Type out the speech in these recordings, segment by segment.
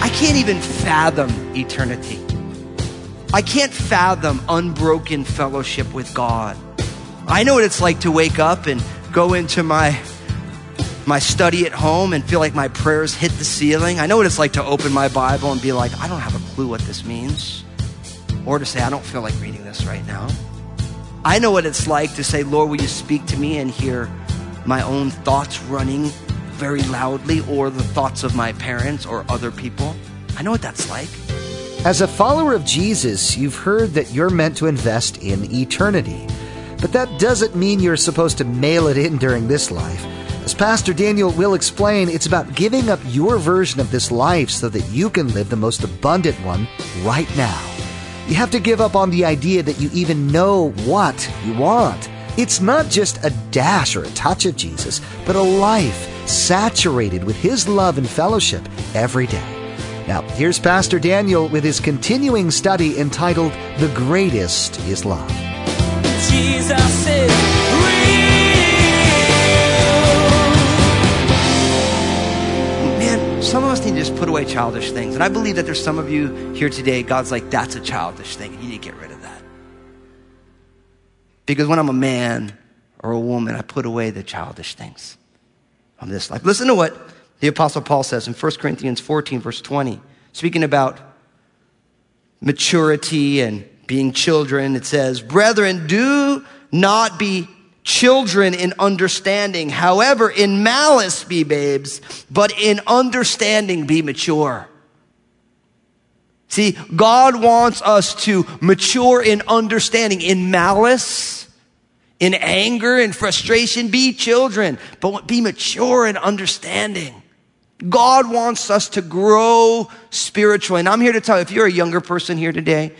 I can't even fathom eternity. I can't fathom unbroken fellowship with God. I know what it's like to wake up and go into my my study at home and feel like my prayers hit the ceiling. I know what it's like to open my Bible and be like, I don't have a clue what this means. Or to say, I don't feel like reading this right now. I know what it's like to say, Lord, will you speak to me and hear my own thoughts running very loudly or the thoughts of my parents or other people? I know what that's like. As a follower of Jesus, you've heard that you're meant to invest in eternity. But that doesn't mean you're supposed to mail it in during this life. As Pastor Daniel will explain, it's about giving up your version of this life so that you can live the most abundant one right now. You have to give up on the idea that you even know what you want. It's not just a dash or a touch of Jesus, but a life saturated with His love and fellowship every day. Now, here's Pastor Daniel with his continuing study entitled The Greatest is Love. Some of us need to just put away childish things. And I believe that there's some of you here today, God's like, that's a childish thing. You need to get rid of that. Because when I'm a man or a woman, I put away the childish things of this life. Listen to what the Apostle Paul says in 1 Corinthians 14, verse 20, speaking about maturity and being children. It says, Brethren, do not be children in understanding. However, in malice be babes, but in understanding be mature. See, God wants us to mature in understanding, in malice, in anger in frustration, be children, but be mature in understanding. God wants us to grow spiritually. And I'm here to tell you, if you're a younger person here today,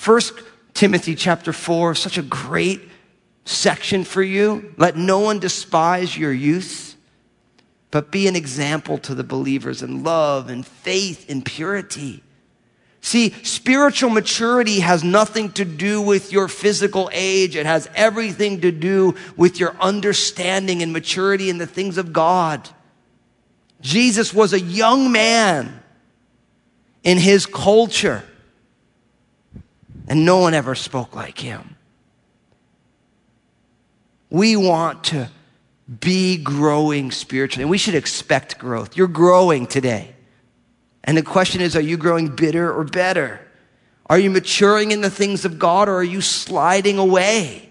First Timothy chapter 4, such a great section for you. Let no one despise your youth, but be an example to the believers in love and faith and purity. See, spiritual maturity has nothing to do with your physical age. It has everything to do with your understanding and maturity in the things of God. Jesus was a young man in his culture, and no one ever spoke like him. We want to be growing spiritually, and we should expect growth. You're growing today. And the question is are you growing bitter or better? Are you maturing in the things of God or are you sliding away?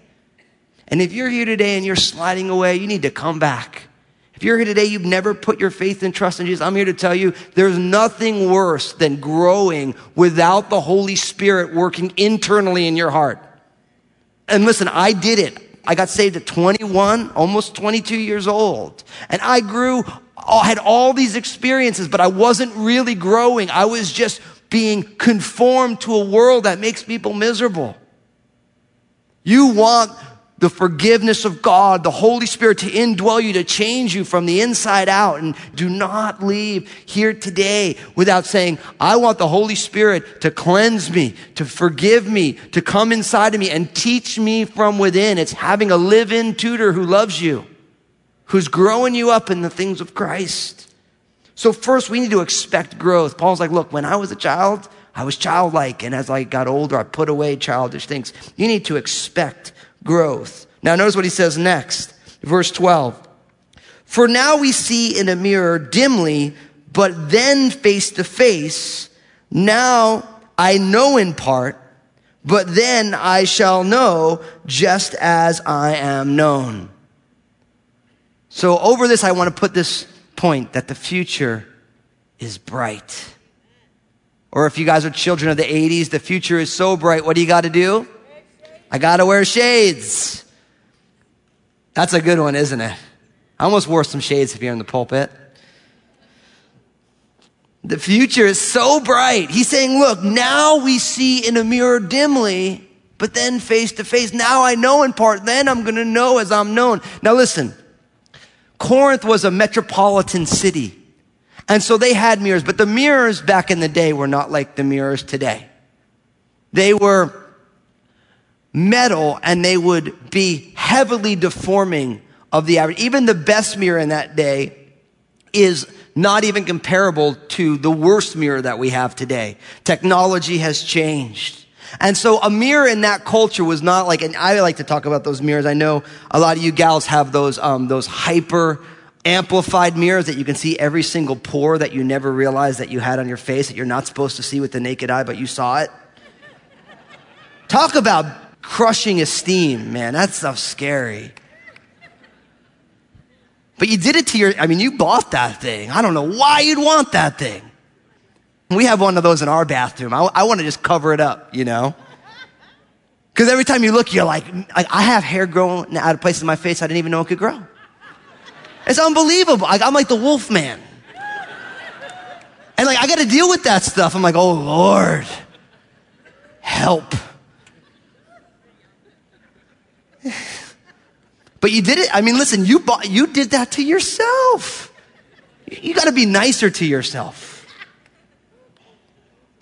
And if you're here today and you're sliding away, you need to come back. If you're here today, you've never put your faith and trust in Jesus, I'm here to tell you there's nothing worse than growing without the Holy Spirit working internally in your heart. And listen, I did it. I got saved at 21, almost 22 years old. And I grew, I had all these experiences, but I wasn't really growing. I was just being conformed to a world that makes people miserable. You want the forgiveness of God, the Holy Spirit to indwell you, to change you from the inside out. And do not leave here today without saying, I want the Holy Spirit to cleanse me, to forgive me, to come inside of me and teach me from within. It's having a live-in tutor who loves you, who's growing you up in the things of Christ. So first we need to expect growth. Paul's like, look, when I was a child, I was childlike. And as I got older, I put away childish things. You need to expect growth. Now notice what he says next. Verse 12. For now we see in a mirror dimly, but then face to face. Now I know in part, but then I shall know just as I am known. So over this, I want to put this point that the future is bright. Or if you guys are children of the 80s, the future is so bright. What do you got to do? I gotta wear shades. That's a good one, isn't it? I almost wore some shades you're in the pulpit. The future is so bright. He's saying, look, now we see in a mirror dimly, but then face to face. Now I know in part, then I'm going to know as I'm known. Now listen, Corinth was a metropolitan city. And so they had mirrors, but the mirrors back in the day were not like the mirrors today. They were metal and they would be heavily deforming of the average. Even the best mirror in that day is not even comparable to the worst mirror that we have today. Technology has changed. And so a mirror in that culture was not like, and I like to talk about those mirrors. I know a lot of you gals have those, um, those hyper amplified mirrors that you can see every single pore that you never realized that you had on your face that you're not supposed to see with the naked eye, but you saw it. Talk about crushing esteem, man. That stuff's scary. But you did it to your, I mean, you bought that thing. I don't know why you'd want that thing. We have one of those in our bathroom. I, I want to just cover it up, you know? Because every time you look, you're like, I have hair growing out of places in my face I didn't even know it could grow. It's unbelievable. I, I'm like the wolf man. And like, I got to deal with that stuff. I'm like, oh Lord, help. But you did it. I mean, listen, you bought, you did that to yourself. You got to be nicer to yourself.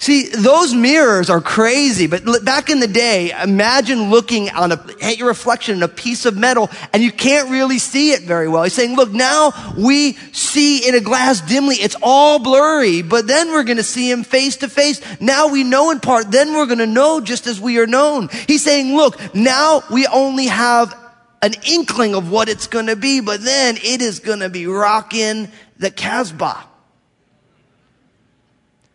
See, those mirrors are crazy, but back in the day, imagine looking on a, at your reflection in a piece of metal and you can't really see it very well. He's saying, look, now we see in a glass dimly. It's all blurry, but then we're going to see him face to face. Now we know in part, then we're going to know just as we are known. He's saying, look, now we only have an inkling of what it's going to be, but then it is going to be rocking the Casbah.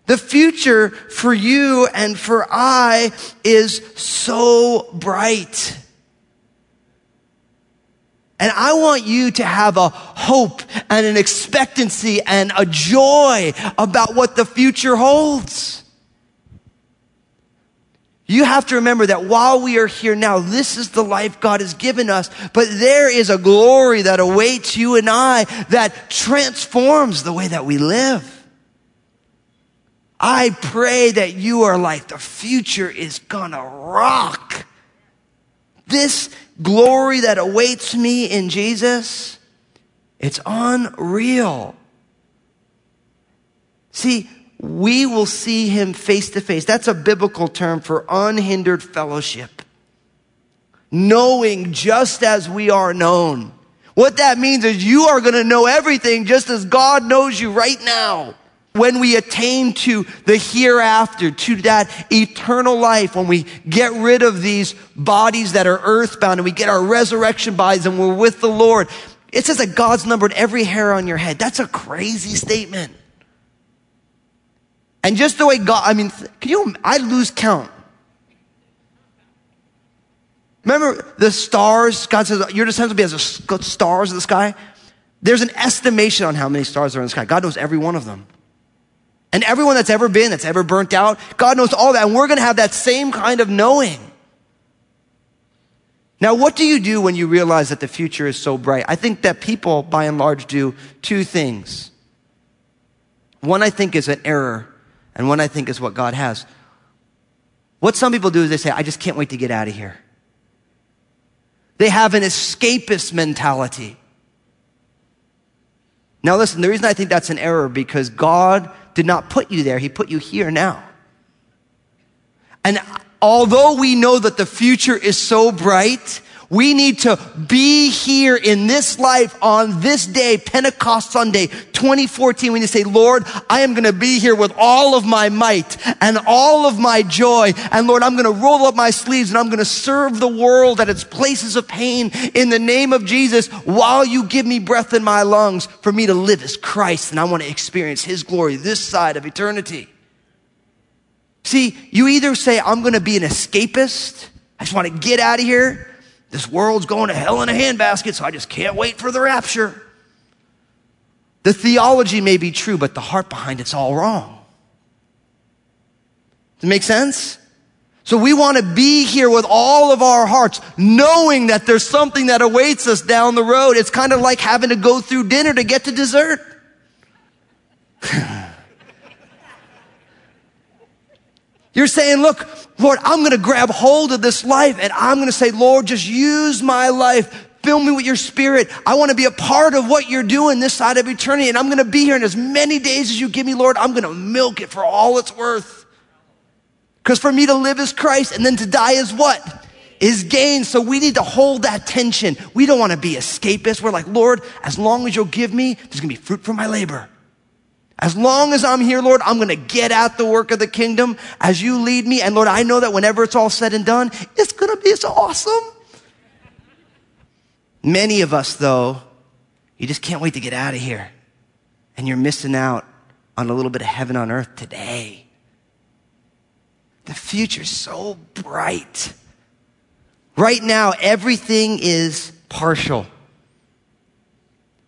The future for you and for I is so bright. And I want you to have a hope and an expectancy and a joy about what the future holds. You have to remember that while we are here now, this is the life God has given us, but there is a glory that awaits you and I that transforms the way that we live. I pray that you are like, the future is gonna rock. This glory that awaits me in Jesus, it's unreal. See, we will see him face to face. That's a biblical term for unhindered fellowship. Knowing just as we are known. What that means is you are going to know everything just as God knows you right now. When we attain to the hereafter, to that eternal life, when we get rid of these bodies that are earthbound and we get our resurrection bodies and we're with the Lord, it says that God's numbered every hair on your head. That's a crazy statement. And just the way God, I mean, can you, I lose count. Remember the stars? God says, your descendants will be as the stars of the sky. There's an estimation on how many stars are in the sky. God knows every one of them. And everyone that's ever been, that's ever burnt out, God knows all that. And we're going to have that same kind of knowing. Now, what do you do when you realize that the future is so bright? I think that people, by and large, do two things. One, I think, is an error and one I think is what God has. What some people do is they say, I just can't wait to get out of here. They have an escapist mentality. Now listen, the reason I think that's an error because God did not put you there. He put you here now. And although we know that the future is so bright, we need to be here in this life on this day, Pentecost Sunday, 2014, when you say, Lord, I am going to be here with all of my might and all of my joy. And Lord, I'm going to roll up my sleeves and I'm going to serve the world at its places of pain in the name of Jesus while you give me breath in my lungs for me to live as Christ. And I want to experience his glory this side of eternity. See, you either say, I'm going to be an escapist. I just want to get out of here. This world's going to hell in a handbasket, so I just can't wait for the rapture. The theology may be true, but the heart behind it's all wrong. Does it make sense? So we want to be here with all of our hearts, knowing that there's something that awaits us down the road. It's kind of like having to go through dinner to get to dessert. You're saying, look, Lord, I'm going to grab hold of this life and I'm going to say, Lord, just use my life. Fill me with your spirit. I want to be a part of what you're doing this side of eternity. And I'm going to be here in as many days as you give me, Lord. I'm going to milk it for all it's worth. Because for me to live is Christ and then to die is what? Is gain. So we need to hold that tension. We don't want to be escapists. We're like, Lord, as long as you'll give me, there's going to be fruit for my labor. As long as I'm here, Lord, I'm going to get at the work of the kingdom as you lead me. And Lord, I know that whenever it's all said and done, it's going to be so awesome. Many of us, though, you just can't wait to get out of here. And you're missing out on a little bit of heaven on earth today. The future's so bright. Right now, everything is partial.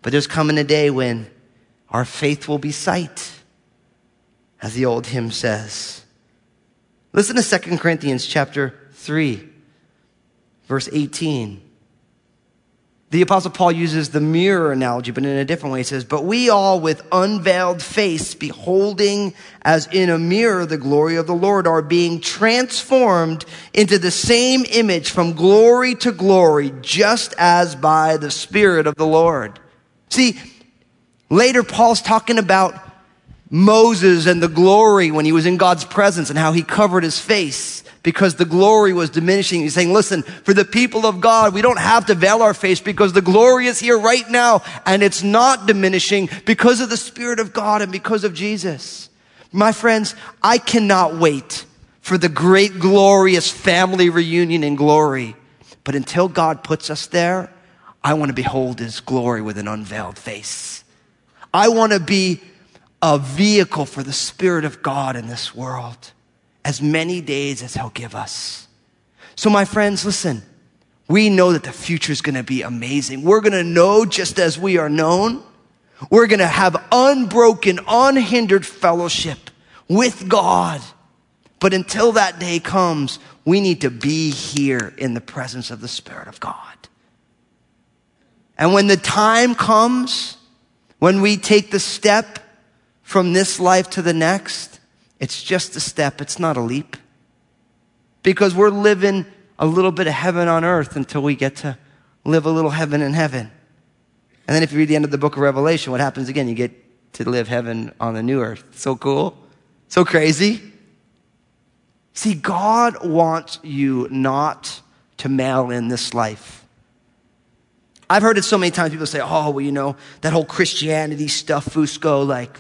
But there's coming a day when our faith will be sight, as the old hymn says. Listen to 2 Corinthians chapter 3, verse 18. The apostle Paul uses the mirror analogy, but in a different way. He says, but we all with unveiled face, beholding as in a mirror the glory of the Lord, are being transformed into the same image from glory to glory, just as by the Spirit of the Lord. See, later Paul's talking about Moses and the glory when he was in God's presence and how he covered his face because the glory was diminishing. He's saying, listen, for the people of God, we don't have to veil our face because the glory is here right now and it's not diminishing because of the Spirit of God and because of Jesus. My friends, I cannot wait for the great glorious family reunion in glory. But until God puts us there, I want to behold his glory with an unveiled face. I want to be a vehicle for the Spirit of God in this world as many days as He'll give us. So, my friends, listen. We know that the future is going to be amazing. We're going to know just as we are known. We're going to have unbroken, unhindered fellowship with God. But until that day comes, we need to be here in the presence of the Spirit of God. And when the time comes, when we take the step from this life to the next, it's just a step, it's not a leap. Because we're living a little bit of heaven on earth until we get to live a little heaven in heaven. And then if you read the end of the book of Revelation, what happens again? You get to live heaven on the new earth. So cool. So crazy. See, God wants you not to mail in this life. I've heard it so many times. People say, oh, well, you know, that whole Christianity stuff, Fusco, like,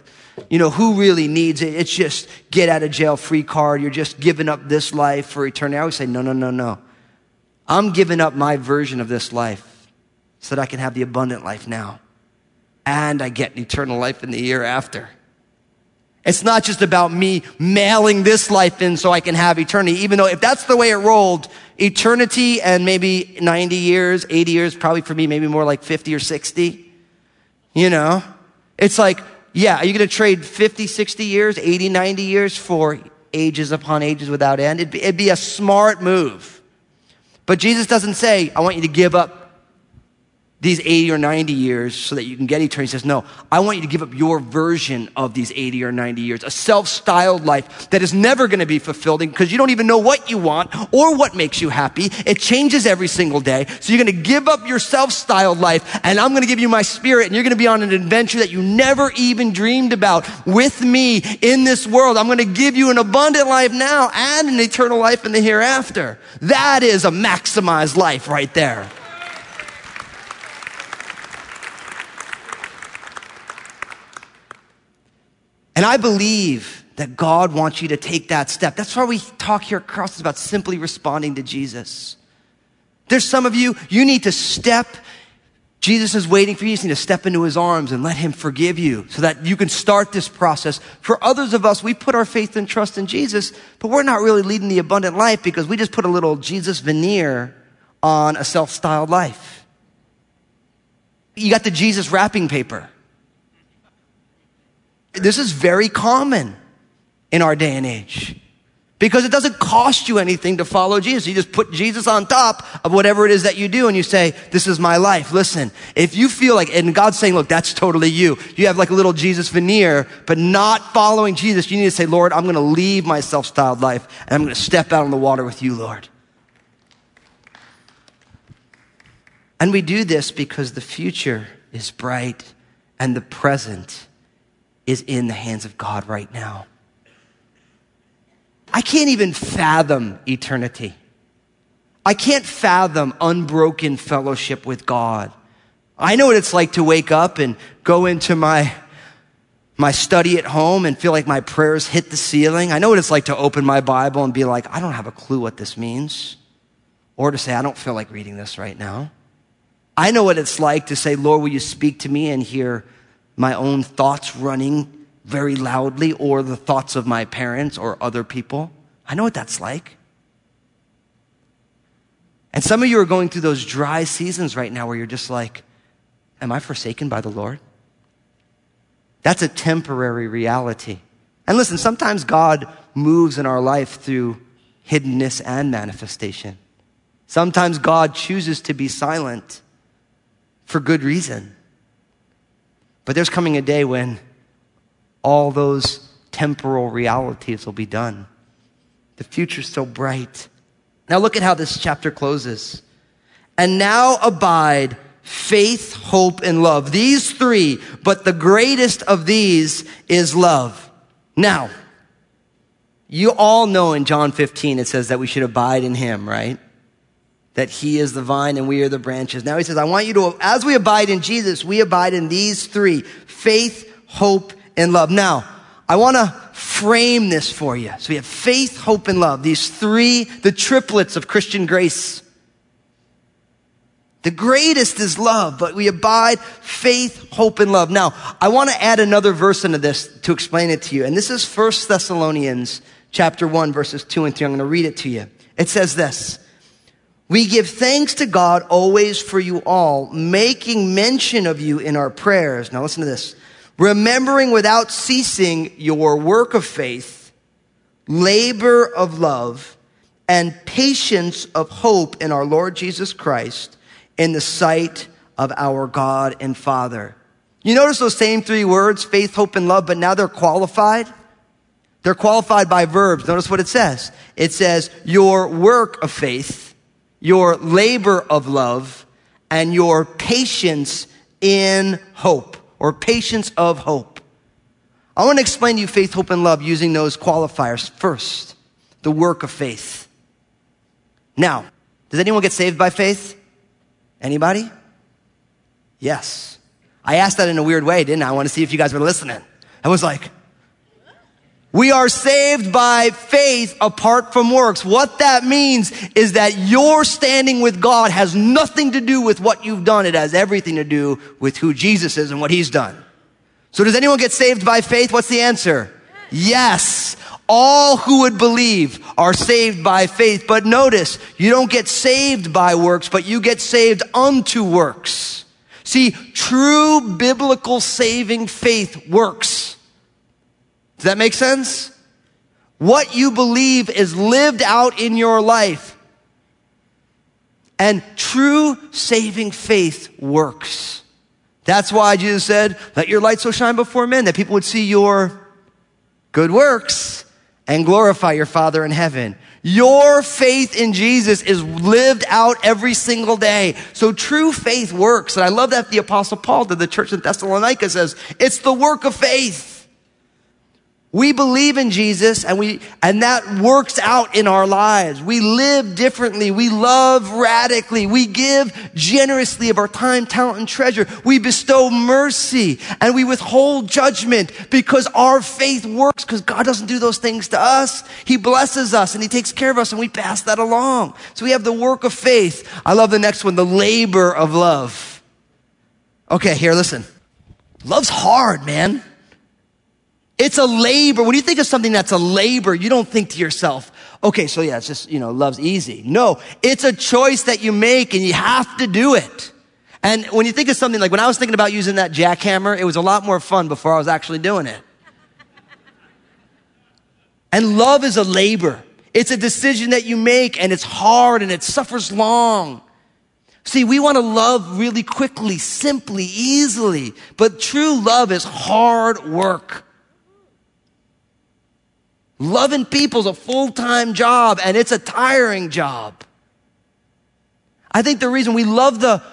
you know, who really needs it? It's just get out of jail free card. You're just giving up this life for eternity. I always say, no, no, no, no. I'm giving up my version of this life so that I can have the abundant life now. And I get an eternal life in the year after. It's not just about me mailing this life in so I can have eternity, even though if that's the way it rolled, eternity and maybe 90 years, 80 years, probably for me, maybe more like 50 or 60. You know, it's like, yeah, are you going to trade 50, 60 years, 80, 90 years for ages upon ages without end? It'd be, it'd be a smart move. But Jesus doesn't say, I want you to give up these 80 or 90 years so that you can get eternity. He says, no, I want you to give up your version of these 80 or 90 years, a self-styled life that is never going to be fulfilled because you don't even know what you want or what makes you happy. It changes every single day. So you're going to give up your self-styled life and I'm going to give you my spirit and you're going to be on an adventure that you never even dreamed about with me in this world. I'm going to give you an abundant life now and an eternal life in the hereafter. That is a maximized life right there. And I believe that God wants you to take that step. That's why we talk here at Cross about simply responding to Jesus. There's some of you, you need to step. Jesus is waiting for you. You need to step into his arms and let him forgive you so that you can start this process. For others of us, we put our faith and trust in Jesus, but we're not really leading the abundant life because we just put a little Jesus veneer on a self-styled life. You got the Jesus wrapping paper. This is very common in our day and age. Because it doesn't cost you anything to follow Jesus. You just put Jesus on top of whatever it is that you do and you say, this is my life. Listen, if you feel like, and God's saying, look, that's totally you. You have like a little Jesus veneer, but not following Jesus. You need to say, Lord, I'm going to leave my self-styled life and I'm going to step out on the water with you, Lord. And we do this because the future is bright and the present is in the hands of God right now. I can't even fathom eternity. I can't fathom unbroken fellowship with God. I know what it's like to wake up and go into my, my study at home and feel like my prayers hit the ceiling. I know what it's like to open my Bible and be like, I don't have a clue what this means. Or to say, I don't feel like reading this right now. I know what it's like to say, Lord, will you speak to me and hear my own thoughts running very loudly or the thoughts of my parents or other people. I know what that's like. And some of you are going through those dry seasons right now where you're just like, Am I forsaken by the Lord? That's a temporary reality. And listen, sometimes God moves in our life through hiddenness and manifestation. Sometimes God chooses to be silent for good reason. But there's coming a day when all those temporal realities will be done. The future's so bright. Now look at how this chapter closes. And now abide faith, hope, and love. These three, but the greatest of these is love. Now, you all know in John 15 it says that we should abide in him, right? That he is the vine and we are the branches. Now he says, I want you to, as we abide in Jesus, we abide in these three faith, hope, and love. Now, I want to frame this for you. So we have faith, hope, and love. These three, the triplets of Christian grace. The greatest is love, but we abide faith, hope, and love. Now, I want to add another verse into this to explain it to you. And this is 1 Thessalonians chapter 1, verses 2 and 3. I'm going to read it to you. It says this. We give thanks to God always for you all, making mention of you in our prayers. Now listen to this remembering without ceasing your work of faith, labor of love, and patience of hope in our Lord Jesus Christ in the sight of our God and Father. You notice those same three words, faith, hope, and love, but now they're qualified? They're qualified by verbs. Notice what it says. It says, your work of faith, your labor of love, and your patience in hope or patience of hope. I want to explain to you faith, hope, and love using those qualifiers. First, the work of faith. Now, does anyone get saved by faith? Anybody? Yes. I asked that in a weird way, didn't I? I want to see if you guys were listening. I was like, we are saved by faith apart from works. What that means is that your standing with God has nothing to do with what you've done. It has everything to do with who Jesus is and what he's done. So does anyone get saved by faith? What's the answer? Yes. All who would believe are saved by faith. But notice, you don't get saved by works, but you get saved unto works. See, true biblical saving faith works. Does that make sense? What you believe is lived out in your life. And true saving faith works. That's why Jesus said, let your light so shine before men that people would see your good works and glorify your Father in heaven. Your faith in Jesus is lived out every single day. So true faith works. And I love that the apostle Paul to the church in Thessalonica says, it's the work of faith. We believe in Jesus and we, and that works out in our lives. We live differently. We love radically. We give generously of our time, talent, and treasure. We bestow mercy and we withhold judgment because our faith works because God doesn't do those things to us. He blesses us and He takes care of us and we pass that along. So we have the work of faith. I love the next one, the labor of love. Okay, here, listen. Love's hard, man. It's a labor. When you think of something that's a labor, you don't think to yourself, okay, so yeah, it's just, you know, love's easy. No, it's a choice that you make and you have to do it. And when you think of something like when I was thinking about using that jackhammer, it was a lot more fun before I was actually doing it. And love is a labor. It's a decision that you make and it's hard and it suffers long. See, we want to love really quickly, simply, easily, but true love is hard work. Loving people is a full-time job and it's a tiring job. I think the reason we love the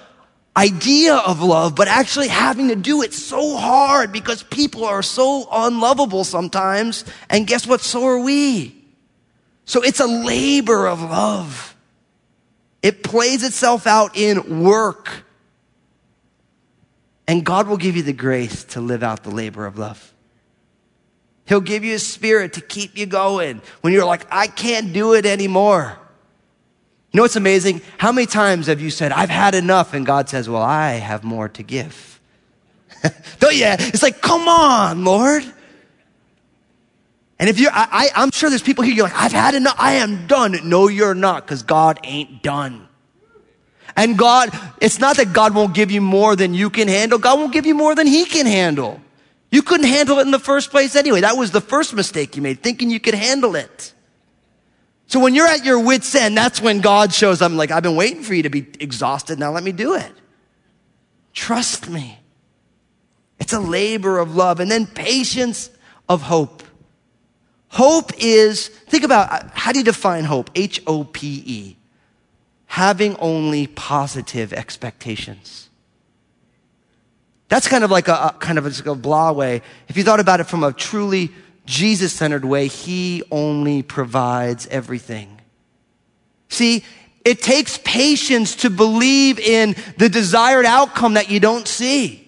idea of love, but actually having to do it so hard because people are so unlovable sometimes. And guess what? So are we. So it's a labor of love. It plays itself out in work. And God will give you the grace to live out the labor of love. He'll give you a spirit to keep you going when you're like, I can't do it anymore. You know what's amazing? How many times have you said, I've had enough? And God says, Well, I have more to give. Don't you? It's like, come on, Lord. And if you're, I, I, am sure there's people here, you're like, I've had enough. I am done. No, you're not, because God ain't done. And God, it's not that God won't give you more than you can handle. God won't give you more than He can handle. You couldn't handle it in the first place anyway. That was the first mistake you made, thinking you could handle it. So when you're at your wit's end, that's when God shows up. like, I've been waiting for you to be exhausted. Now let me do it. Trust me. It's a labor of love. And then patience of hope. Hope is, think about, uh, how do you define hope? H-O-P-E. Having only positive expectations. That's kind of like a, a kind of a, a blah way. If you thought about it from a truly Jesus centered way, He only provides everything. See, it takes patience to believe in the desired outcome that you don't see.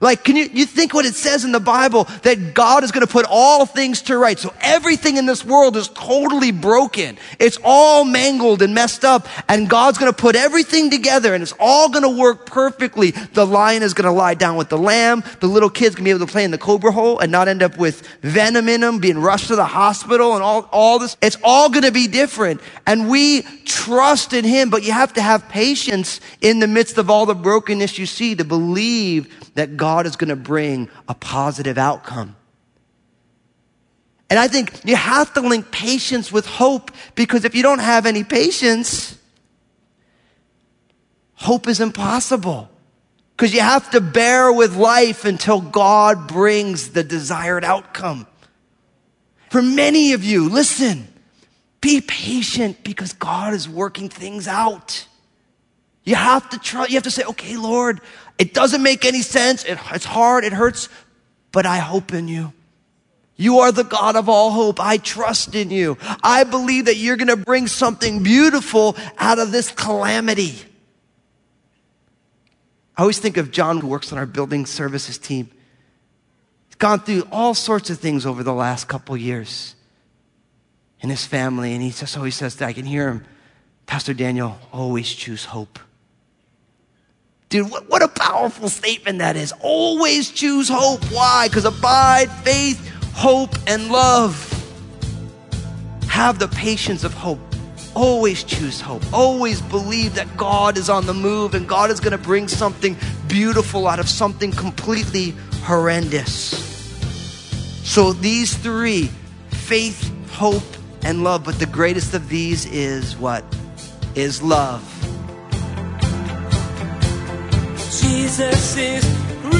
Like, can you, you think what it says in the Bible that God is going to put all things to right? So everything in this world is totally broken. It's all mangled and messed up and God's going to put everything together and it's all going to work perfectly. The lion is going to lie down with the lamb. The little kid's going to be able to play in the cobra hole and not end up with venom in them, being rushed to the hospital and all, all this. It's all going to be different. And we trust in him, but you have to have patience in the midst of all the brokenness you see to believe that God is going to bring a positive outcome. And I think you have to link patience with hope because if you don't have any patience, hope is impossible. Because you have to bear with life until God brings the desired outcome. For many of you, listen, be patient because God is working things out. You have to try, you have to say, okay, Lord, it doesn't make any sense. It, it's hard. It hurts, but I hope in you. You are the God of all hope. I trust in you. I believe that you're going to bring something beautiful out of this calamity. I always think of John, who works on our building services team. He's gone through all sorts of things over the last couple years in his family, and he just always says that I can hear him, Pastor Daniel, always choose hope. Dude, what, what a powerful statement that is. Always choose hope. Why? Because abide, faith, hope, and love. Have the patience of hope. Always choose hope. Always believe that God is on the move and God is going to bring something beautiful out of something completely horrendous. So these three faith, hope, and love. But the greatest of these is what? Is love. Jesus is real.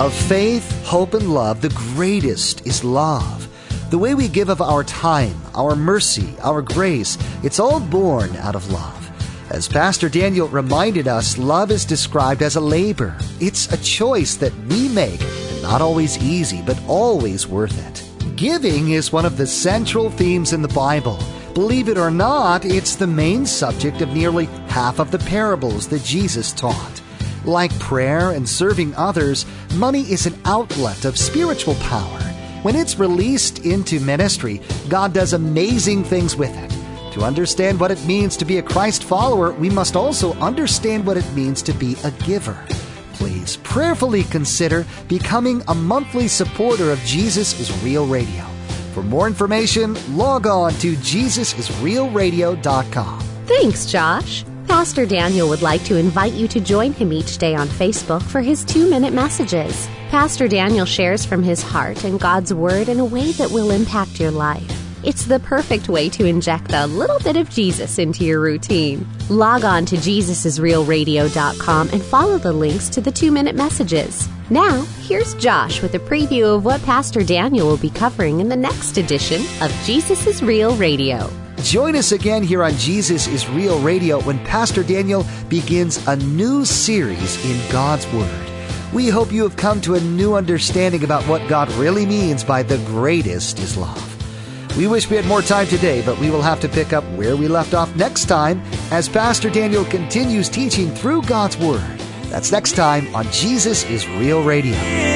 Of faith, hope, and love, the greatest is love. The way we give of our time, our mercy, our grace, it's all born out of love. As Pastor Daniel reminded us, love is described as a labor. It's a choice that we make, and not always easy, but always worth it. Giving is one of the central themes in the Bible. Believe it or not, it's the main subject of nearly half of the parables that Jesus taught. Like prayer and serving others, money is an outlet of spiritual power. When it's released into ministry, God does amazing things with it. To understand what it means to be a Christ follower, we must also understand what it means to be a giver. Please prayerfully consider becoming a monthly supporter of Jesus is Real Radio. For more information, log on to JesusIsRealRadio.com. Thanks, Josh. Pastor Daniel would like to invite you to join him each day on Facebook for his two minute messages. Pastor Daniel shares from his heart and God's Word in a way that will impact your life. It's the perfect way to inject a little bit of Jesus into your routine. Log on to JesusIsRealRadio.com and follow the links to the two minute messages. Now, here's Josh with a preview of what Pastor Daniel will be covering in the next edition of Jesus is Real Radio. Join us again here on Jesus is Real Radio when Pastor Daniel begins a new series in God's Word. We hope you have come to a new understanding about what God really means by the greatest is love. We wish we had more time today, but we will have to pick up where we left off next time as Pastor Daniel continues teaching through God's Word. That's next time on Jesus is Real Radio.